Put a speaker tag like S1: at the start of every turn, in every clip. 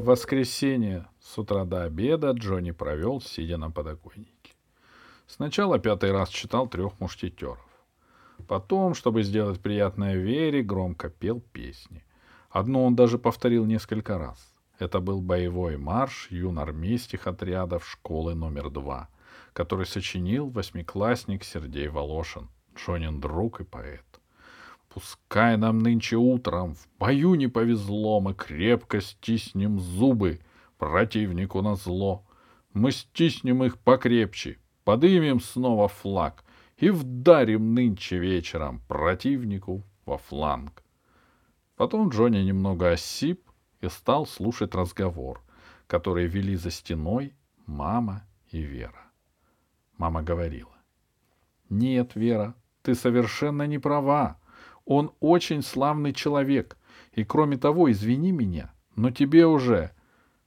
S1: В воскресенье с утра до обеда Джонни провел, сидя на подоконнике. Сначала пятый раз читал трех мушкетеров. Потом, чтобы сделать приятное Вере, громко пел песни. Одну он даже повторил несколько раз. Это был боевой марш юнормейских отрядов школы номер два, который сочинил восьмиклассник Сергей Волошин, Джонин друг и поэт. Пускай нам нынче утром в бою не повезло, мы крепко стиснем зубы противнику на зло. Мы стиснем их покрепче, подымем снова флаг и вдарим нынче вечером противнику во фланг. Потом Джонни немного осип и стал слушать разговор, который вели за стеной мама и Вера. Мама говорила. «Нет, Вера, ты совершенно не права. Он очень славный человек. И кроме того, извини меня, но тебе уже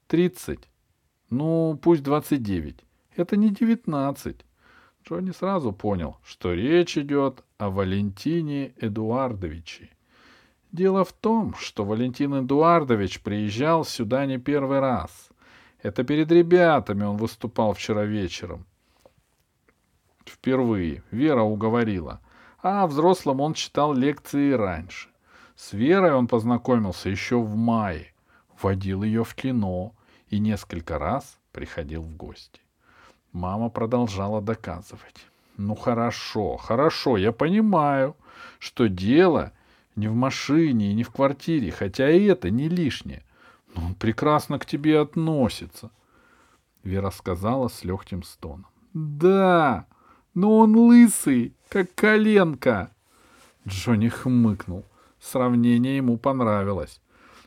S1: тридцать, ну, пусть двадцать девять. Это не девятнадцать. Джонни сразу понял, что речь идет о Валентине Эдуардовиче. Дело в том, что Валентин Эдуардович приезжал сюда не первый раз. Это перед ребятами он выступал вчера вечером. Впервые Вера уговорила — а взрослым он читал лекции раньше. С Верой он познакомился еще в мае, водил ее в кино и несколько раз приходил в гости. Мама продолжала доказывать. Ну хорошо, хорошо, я понимаю, что дело не в машине и не в квартире, хотя и это не лишнее. Но он прекрасно к тебе относится. Вера сказала с легким стоном. Да, но он лысый, как коленка. Джонни хмыкнул. Сравнение ему понравилось.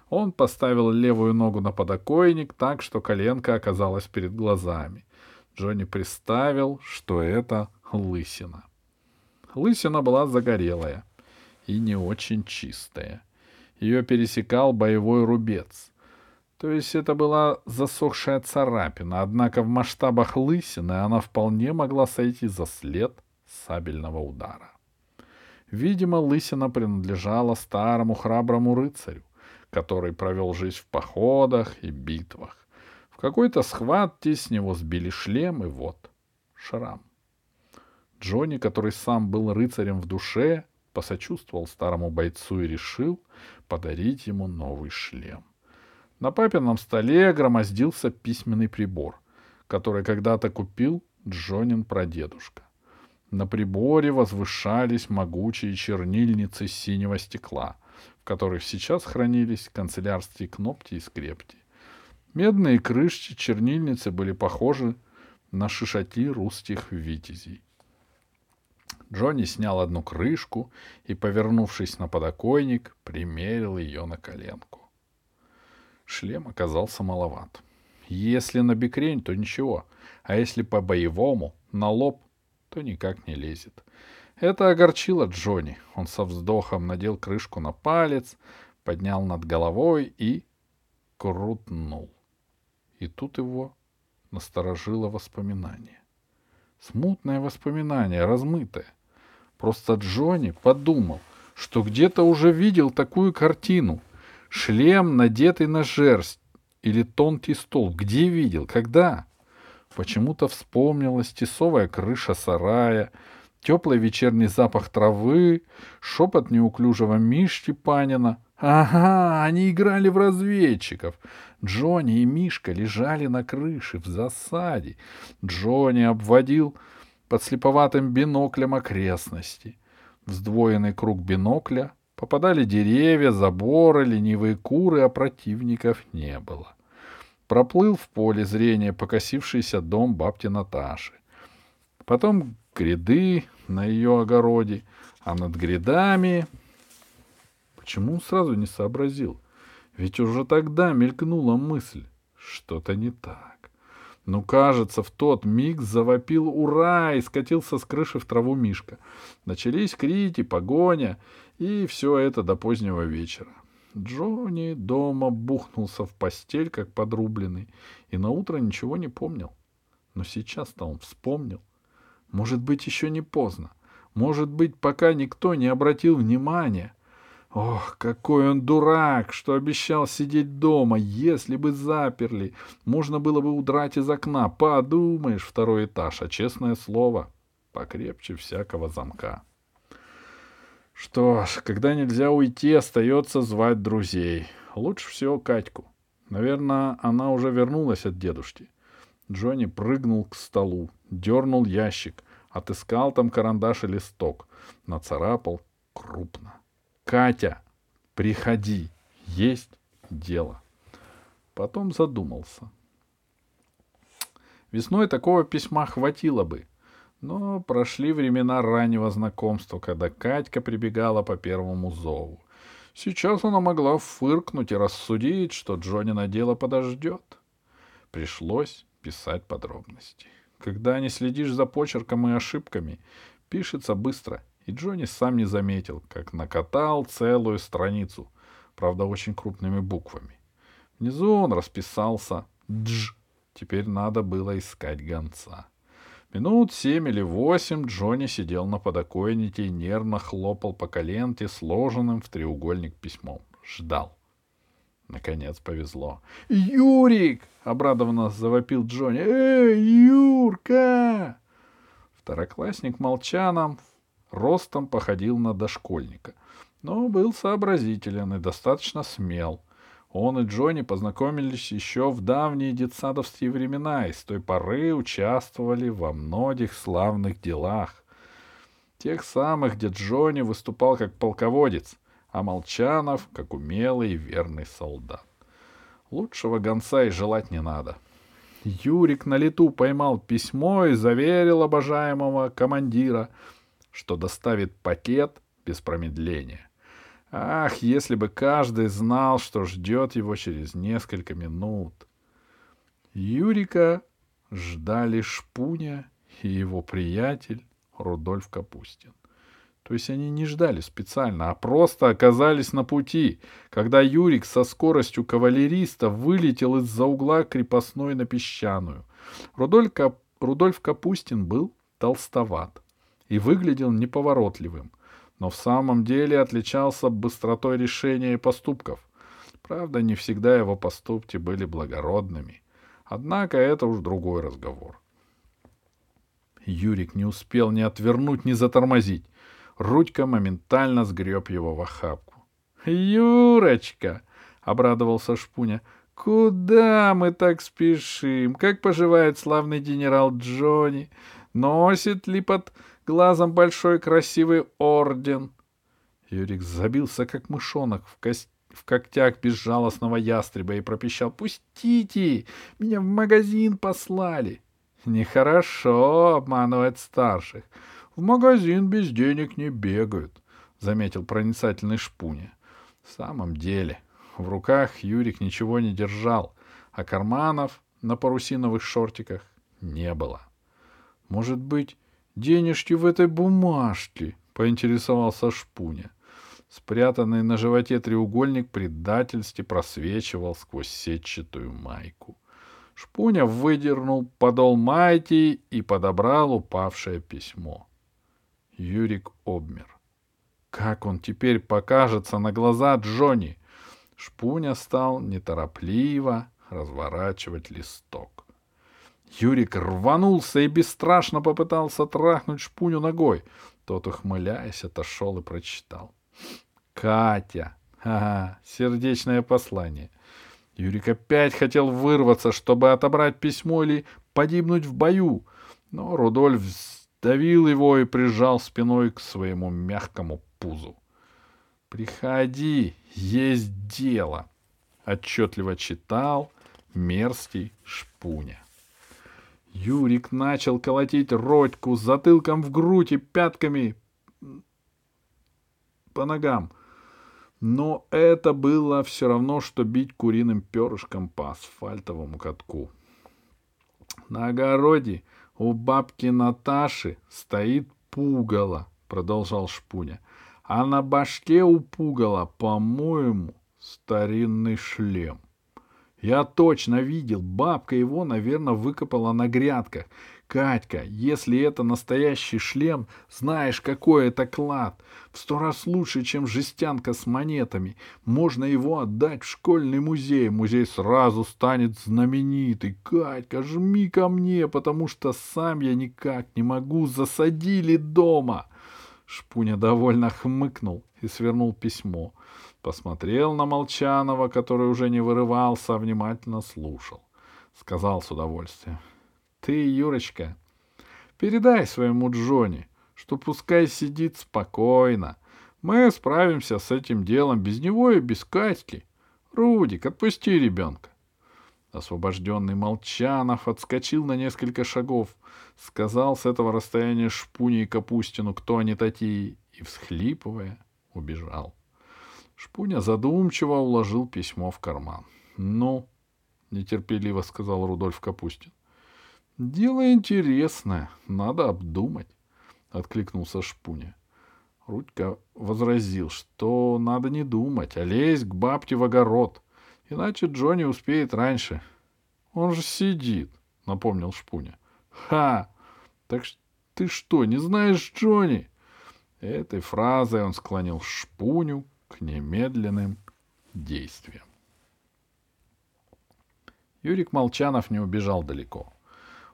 S1: Он поставил левую ногу на подоконник так, что коленка оказалась перед глазами. Джонни представил, что это лысина. Лысина была загорелая и не очень чистая. Ее пересекал боевой рубец. То есть это была засохшая царапина, однако в масштабах лысины она вполне могла сойти за след сабельного удара. Видимо, лысина принадлежала старому храброму рыцарю, который провел жизнь в походах и битвах. В какой-то схватке с него сбили шлем, и вот шрам. Джонни, который сам был рыцарем в душе, посочувствовал старому бойцу и решил подарить ему новый шлем. На папином столе громоздился письменный прибор, который когда-то купил Джонин прадедушка. На приборе возвышались могучие чернильницы синего стекла, в которых сейчас хранились канцелярские кнопки и скрепки. Медные крышки чернильницы были похожи на шишаки русских витязей. Джонни снял одну крышку и, повернувшись на подоконник, примерил ее на коленку. Шлем оказался маловат. Если на бикрень, то ничего, а если по-боевому, на лоб, то никак не лезет. Это огорчило Джонни. Он со вздохом надел крышку на палец, поднял над головой и крутнул. И тут его насторожило воспоминание. Смутное воспоминание, размытое. Просто Джонни подумал, что где-то уже видел такую картину — Шлем, надетый на шерсть или тонкий стол. Где видел? Когда? Почему-то вспомнилась тесовая крыша сарая, теплый вечерний запах травы, шепот неуклюжего Мишки Панина. Ага, они играли в разведчиков. Джонни и Мишка лежали на крыше в засаде. Джонни обводил под слеповатым биноклем окрестности. В сдвоенный круг бинокля Попадали деревья, заборы, ленивые куры, а противников не было. Проплыл в поле зрения покосившийся дом бабки Наташи. Потом гряды на ее огороде, а над грядами... Почему он сразу не сообразил? Ведь уже тогда мелькнула мысль. Что-то не так. Ну, кажется, в тот миг завопил «Ура!» и скатился с крыши в траву Мишка. Начались крики, погоня, и все это до позднего вечера. Джонни дома бухнулся в постель, как подрубленный, и на утро ничего не помнил. Но сейчас-то он вспомнил. Может быть, еще не поздно. Может быть, пока никто не обратил внимания. Ох, какой он дурак, что обещал сидеть дома. Если бы заперли, можно было бы удрать из окна. Подумаешь, второй этаж, а честное слово, покрепче всякого замка. Что ж, когда нельзя уйти, остается звать друзей. Лучше всего Катьку. Наверное, она уже вернулась от дедушки. Джонни прыгнул к столу, дернул ящик, отыскал там карандаш и листок, нацарапал крупно. Катя, приходи, есть дело. Потом задумался. Весной такого письма хватило бы, но прошли времена раннего знакомства, когда Катька прибегала по первому зову. Сейчас она могла фыркнуть и рассудить, что Джонина дело подождет. Пришлось писать подробности. Когда не следишь за почерком и ошибками, пишется быстро — и Джонни сам не заметил, как накатал целую страницу, правда, очень крупными буквами. Внизу он расписался «Дж». Теперь надо было искать гонца. Минут семь или восемь Джонни сидел на подоконнике и нервно хлопал по коленке сложенным в треугольник письмом. Ждал. Наконец повезло. «Юрик!» — обрадованно завопил Джонни. «Эй, Юрка!» Второклассник молчаном ростом походил на дошкольника, но был сообразителен и достаточно смел. Он и Джонни познакомились еще в давние детсадовские времена и с той поры участвовали во многих славных делах. Тех самых, где Джонни выступал как полководец, а Молчанов — как умелый и верный солдат. Лучшего гонца и желать не надо. Юрик на лету поймал письмо и заверил обожаемого командира — что доставит пакет без промедления. Ах, если бы каждый знал, что ждет его через несколько минут. Юрика ждали Шпуня и его приятель Рудольф Капустин. То есть они не ждали специально, а просто оказались на пути, когда Юрик со скоростью кавалериста вылетел из-за угла крепостной на песчаную. Рудольф, Кап... Рудольф Капустин был толстоват и выглядел неповоротливым, но в самом деле отличался быстротой решения и поступков. Правда, не всегда его поступки были благородными. Однако это уж другой разговор. Юрик не успел ни отвернуть, ни затормозить. Рудька моментально сгреб его в охапку. «Юрочка!» — обрадовался Шпуня. «Куда мы так спешим? Как поживает славный генерал Джонни? Носит ли под глазом большой красивый орден. Юрик забился, как мышонок в, кость... в когтях безжалостного ястреба и пропищал «Пустите! Меня в магазин послали!» «Нехорошо обманывать старших. В магазин без денег не бегают», — заметил проницательный Шпуня. В самом деле, в руках Юрик ничего не держал, а карманов на парусиновых шортиках не было. Может быть, денежки в этой бумажке? — поинтересовался Шпуня. Спрятанный на животе треугольник предательски просвечивал сквозь сетчатую майку. Шпуня выдернул подол майки и подобрал упавшее письмо. Юрик обмер. Как он теперь покажется на глаза Джонни? Шпуня стал неторопливо разворачивать листок. Юрик рванулся и бесстрашно попытался трахнуть шпуню ногой. Тот, ухмыляясь, отошел и прочитал. «Катя! Ага, сердечное послание!» Юрик опять хотел вырваться, чтобы отобрать письмо или погибнуть в бою, но Рудольф сдавил его и прижал спиной к своему мягкому пузу. «Приходи, есть дело!» — отчетливо читал мерзкий шпуня. Юрик начал колотить Родьку затылком в грудь и пятками по ногам. Но это было все равно, что бить куриным перышком по асфальтовому катку. На огороде у бабки Наташи стоит пугало, продолжал Шпуня. А на башке у пугала, по-моему, старинный шлем. Я точно видел, бабка его, наверное, выкопала на грядках, Катька, если это настоящий шлем, знаешь, какой это клад. В сто раз лучше, чем жестянка с монетами. Можно его отдать в школьный музей. Музей сразу станет знаменитый. Катька, жми ко мне, потому что сам я никак не могу. Засадили дома. Шпуня довольно хмыкнул и свернул письмо. Посмотрел на Молчанова, который уже не вырывался, а внимательно слушал. Сказал с удовольствием. Ты, Юрочка, передай своему Джонни, что пускай сидит спокойно. Мы справимся с этим делом без него и без Катьки. Рудик, отпусти ребенка. Освобожденный Молчанов отскочил на несколько шагов, сказал с этого расстояния Шпуне и Капустину, кто они такие, и, всхлипывая, убежал. Шпуня задумчиво уложил письмо в карман. — Ну, — нетерпеливо сказал Рудольф Капустин. Дело интересное, надо обдумать, откликнулся Шпуня. Рудька возразил, что надо не думать, а лезть к бабке в огород, иначе Джонни успеет раньше. Он же сидит, напомнил Шпуня. Ха! Так ты что, не знаешь Джонни? Этой фразой он склонил Шпуню к немедленным действиям. Юрик Молчанов не убежал далеко.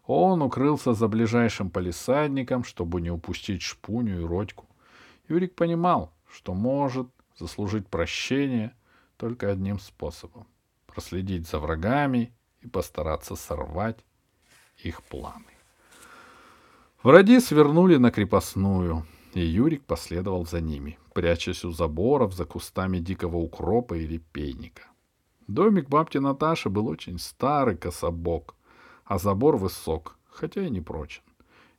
S1: Он укрылся за ближайшим полисадником, чтобы не упустить шпуню и родьку. Юрик понимал, что может заслужить прощение только одним способом — проследить за врагами и постараться сорвать их планы. Враги свернули на крепостную, и Юрик последовал за ними, прячась у заборов за кустами дикого укропа и репейника. Домик бабки Наташи был очень старый кособок — а забор высок, хотя и не прочен.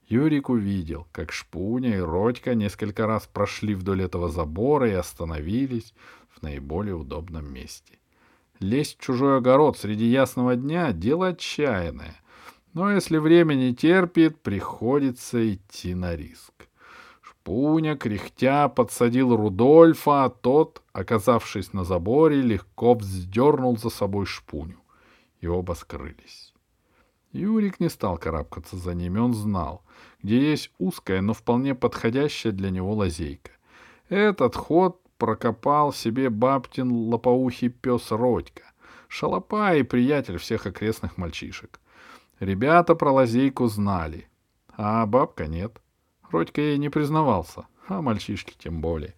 S1: Юрик увидел, как Шпуня и Родька несколько раз прошли вдоль этого забора и остановились в наиболее удобном месте. Лезть в чужой огород среди ясного дня — дело отчаянное. Но если время не терпит, приходится идти на риск. Шпуня, кряхтя, подсадил Рудольфа, а тот, оказавшись на заборе, легко вздернул за собой шпуню. И оба скрылись. Юрик не стал карабкаться за ними, он знал, где есть узкая, но вполне подходящая для него лазейка. Этот ход прокопал себе бабтин лопоухий пес Родька, шалопа и приятель всех окрестных мальчишек. Ребята про лазейку знали, а бабка нет. Родька ей не признавался, а мальчишки тем более.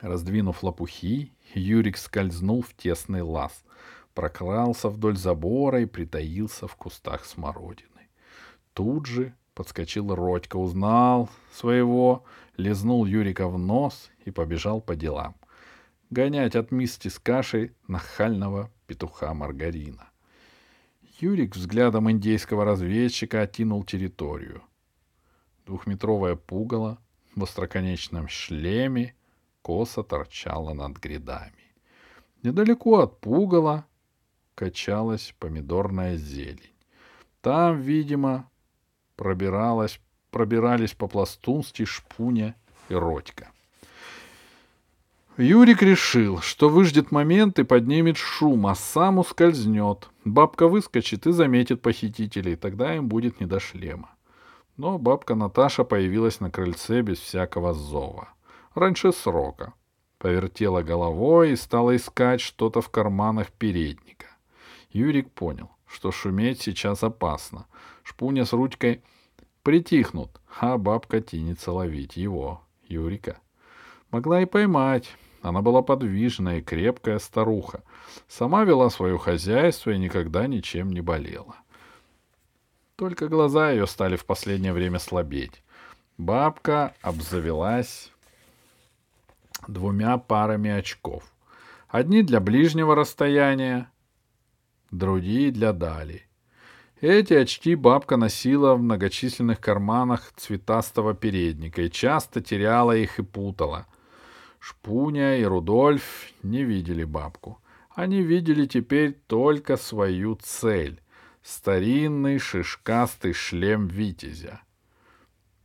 S1: Раздвинув лопухи, Юрик скользнул в тесный лаз — прокрался вдоль забора и притаился в кустах смородины. Тут же подскочил Родька, узнал своего, лизнул Юрика в нос и побежал по делам. Гонять от мисти с кашей нахального петуха Маргарина. Юрик взглядом индейского разведчика окинул территорию. Двухметровое пугало в остроконечном шлеме косо торчало над грядами. Недалеко от пугала качалась помидорная зелень. Там, видимо, пробиралась, пробирались по-пластунски шпуня и родька. Юрик решил, что выждет момент и поднимет шум, а сам ускользнет. Бабка выскочит и заметит похитителей, тогда им будет не до шлема. Но бабка Наташа появилась на крыльце без всякого зова. Раньше срока. Повертела головой и стала искать что-то в карманах передника. Юрик понял, что шуметь сейчас опасно. Шпуня с ручкой притихнут, а бабка тянется ловить его, Юрика. Могла и поймать. Она была подвижная и крепкая старуха. Сама вела свое хозяйство и никогда ничем не болела. Только глаза ее стали в последнее время слабеть. Бабка обзавелась двумя парами очков. Одни для ближнего расстояния, другие для Дали. Эти очки бабка носила в многочисленных карманах цветастого передника и часто теряла их и путала. Шпуня и Рудольф не видели бабку. Они видели теперь только свою цель — старинный шишкастый шлем витязя.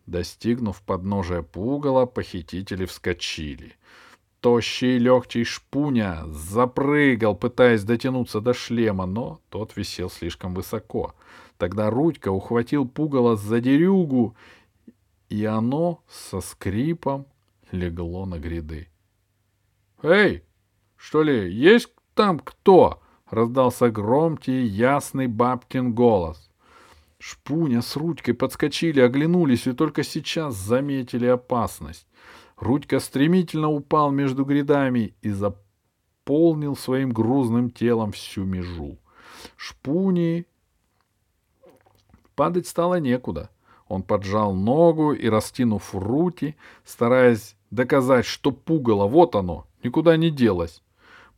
S1: Достигнув подножия пугала, похитители вскочили. Тощий легкий шпуня запрыгал, пытаясь дотянуться до шлема, но тот висел слишком высоко. Тогда Рудька ухватил пугало за дерюгу, и оно со скрипом легло на гряды. «Эй, что ли, есть там кто?» — раздался громкий ясный бабкин голос. Шпуня с Рудькой подскочили, оглянулись и только сейчас заметили опасность. Рудька стремительно упал между грядами и заполнил своим грузным телом всю межу. Шпуни падать стало некуда. Он поджал ногу и, растянув руки, стараясь доказать, что пугало, вот оно, никуда не делось.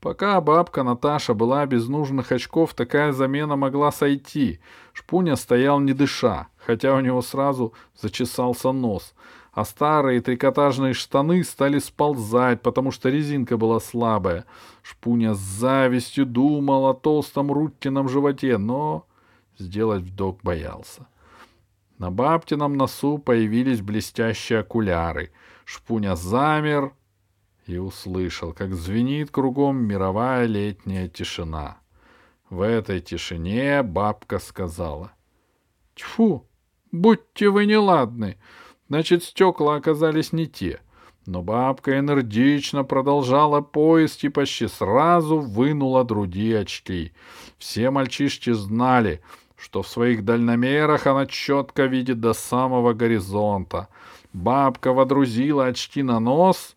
S1: Пока бабка Наташа была без нужных очков, такая замена могла сойти. Шпуня стоял не дыша, хотя у него сразу зачесался нос, а старые трикотажные штаны стали сползать, потому что резинка была слабая. Шпуня с завистью думал о толстом Руткином животе, но сделать вдох боялся. На бабтином носу появились блестящие окуляры. Шпуня замер и услышал, как звенит кругом мировая летняя тишина. В этой тишине бабка сказала. — Тьфу, будьте вы неладны, значит, стекла оказались не те. Но бабка энергично продолжала поиск и почти сразу вынула другие очки. Все мальчишки знали, что в своих дальномерах она четко видит до самого горизонта. Бабка водрузила очки на нос,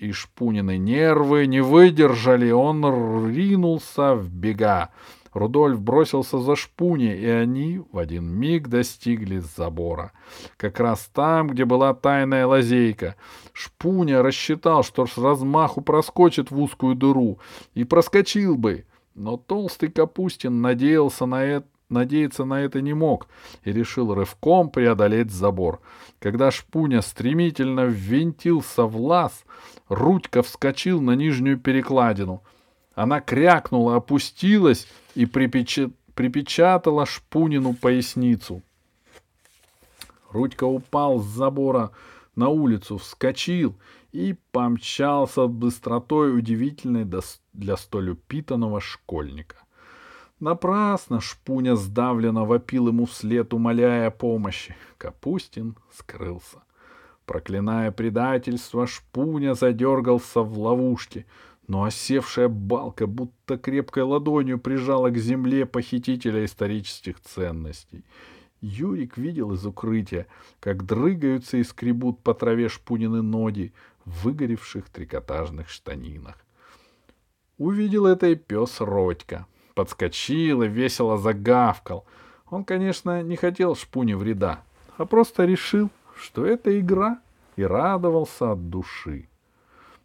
S1: и шпунины нервы не выдержали, он ринулся в бега. Рудольф бросился за шпуни, и они в один миг достигли забора. Как раз там, где была тайная лазейка. Шпуня рассчитал, что с размаху проскочит в узкую дыру, и проскочил бы. Но толстый Капустин надеялся на это надеяться на это не мог и решил рывком преодолеть забор. Когда шпуня стремительно ввинтился в лаз, Рудька вскочил на нижнюю перекладину. Она крякнула, опустилась и припечат... припечатала шпунину поясницу. Рудька упал с забора на улицу, вскочил и помчался быстротой удивительной для столь упитанного школьника. Напрасно шпуня сдавленно вопил ему вслед, умоляя о помощи. Капустин скрылся. Проклиная предательство, шпуня задергался в ловушке, но осевшая балка будто крепкой ладонью прижала к земле похитителя исторических ценностей. Юрик видел из укрытия, как дрыгаются и скребут по траве шпунины ноги в выгоревших трикотажных штанинах. Увидел это и пес Родька — подскочил и весело загавкал. Он, конечно, не хотел шпуне вреда, а просто решил, что это игра, и радовался от души.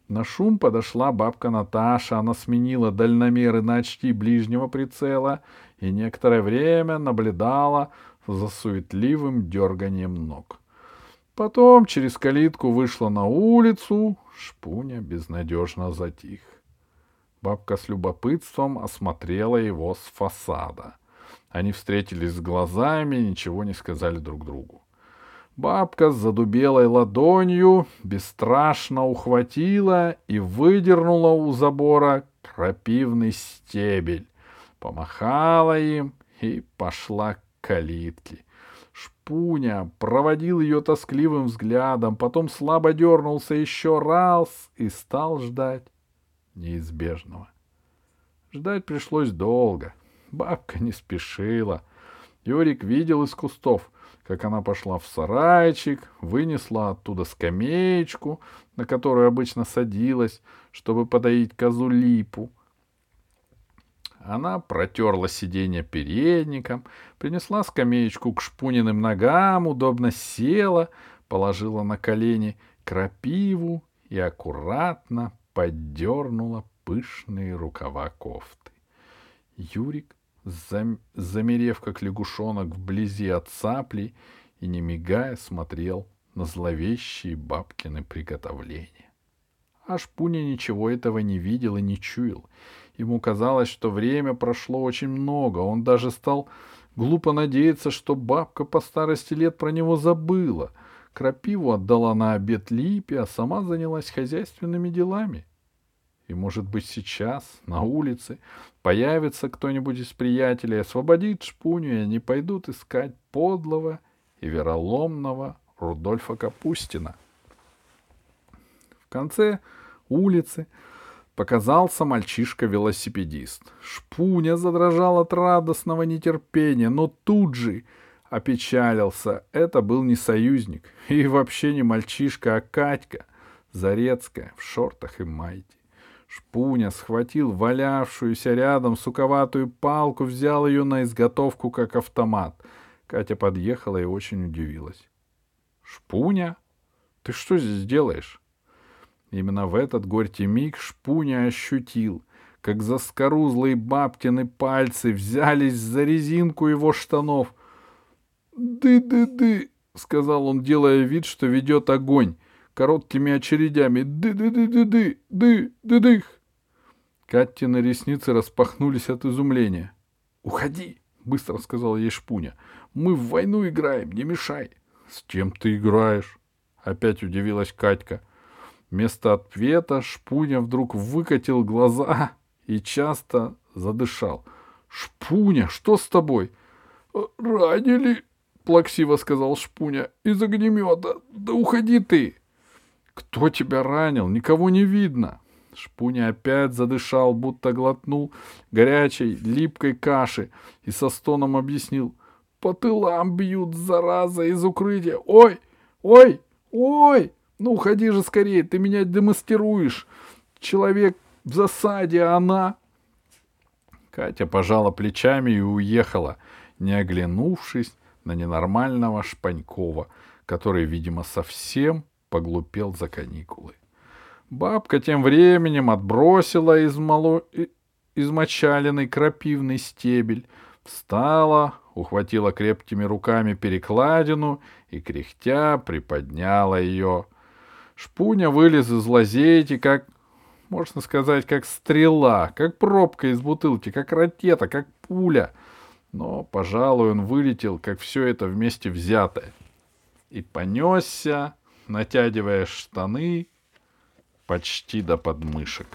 S1: На шум подошла бабка Наташа, она сменила дальномеры на очки ближнего прицела и некоторое время наблюдала за суетливым дерганием ног. Потом через калитку вышла на улицу, шпуня безнадежно затих. Бабка с любопытством осмотрела его с фасада. Они встретились с глазами и ничего не сказали друг другу. Бабка с задубелой ладонью бесстрашно ухватила и выдернула у забора крапивный стебель, помахала им и пошла к калитке. Шпуня проводил ее тоскливым взглядом, потом слабо дернулся еще раз и стал ждать неизбежного. Ждать пришлось долго. Бабка не спешила. Юрик видел из кустов, как она пошла в сарайчик, вынесла оттуда скамеечку, на которую обычно садилась, чтобы подоить козу липу. Она протерла сиденье передником, принесла скамеечку к шпуниным ногам, удобно села, положила на колени крапиву и аккуратно поддернула пышные рукава кофты. Юрик, зам... замерев как лягушонок вблизи от цапли и не мигая смотрел на зловещие бабкины приготовления. А Шпуня ничего этого не видел и не чуял. Ему казалось, что время прошло очень много. Он даже стал глупо надеяться, что бабка по старости лет про него забыла — Крапиву отдала на обед Липе, а сама занялась хозяйственными делами. И, может быть, сейчас на улице появится кто-нибудь из приятелей, освободит шпуню, и они пойдут искать подлого и вероломного Рудольфа Капустина. В конце улицы показался мальчишка-велосипедист. Шпуня задрожал от радостного нетерпения, но тут же опечалился. Это был не союзник и вообще не мальчишка, а Катька, Зарецкая, в шортах и майте. Шпуня схватил валявшуюся рядом суковатую палку, взял ее на изготовку, как автомат. Катя подъехала и очень удивилась. — Шпуня? Ты что здесь делаешь? Именно в этот горький миг Шпуня ощутил, как заскорузлые бабкины пальцы взялись за резинку его штанов. «Ды-ды-ды!» — сказал он, делая вид, что ведет огонь короткими очередями. «Ды-ды-ды-ды-ды! Ды-ды-дых!» Каттины ресницы распахнулись от изумления. «Уходи!» — быстро сказал ей Шпуня. «Мы в войну играем, не мешай!» «С чем ты играешь?» — опять удивилась Катька. Вместо ответа Шпуня вдруг выкатил глаза и часто задышал. «Шпуня, что с тобой?» «Ранили!» — плаксиво сказал Шпуня. «Из огнемета! Да уходи ты!» «Кто тебя ранил? Никого не видно!» Шпуня опять задышал, будто глотнул горячей, липкой каши и со стоном объяснил. «По тылам бьют, зараза, из укрытия! Ой! Ой! Ой!» Ну, уходи же скорее, ты меня демонстрируешь. Человек в засаде, а она... Катя пожала плечами и уехала, не оглянувшись на ненормального Шпанькова, который, видимо, совсем поглупел за каникулы. Бабка тем временем отбросила измало... измочаленный крапивный стебель, встала, ухватила крепкими руками перекладину и, кряхтя, приподняла ее. Шпуня вылез из лазейки, как, можно сказать, как стрела, как пробка из бутылки, как ракета, как пуля. Но, пожалуй, он вылетел, как все это вместе взятое. И понесся, натягивая штаны почти до подмышек.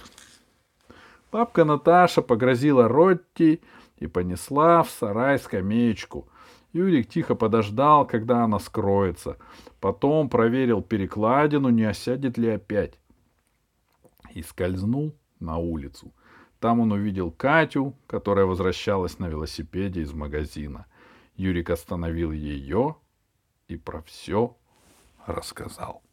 S1: Папка Наташа погрозила Ротти и понесла в сарай скамеечку, Юрик тихо подождал, когда она скроется. Потом проверил перекладину, не осядет ли опять. И скользнул на улицу. Там он увидел Катю, которая возвращалась на велосипеде из магазина. Юрик остановил ее и про все рассказал.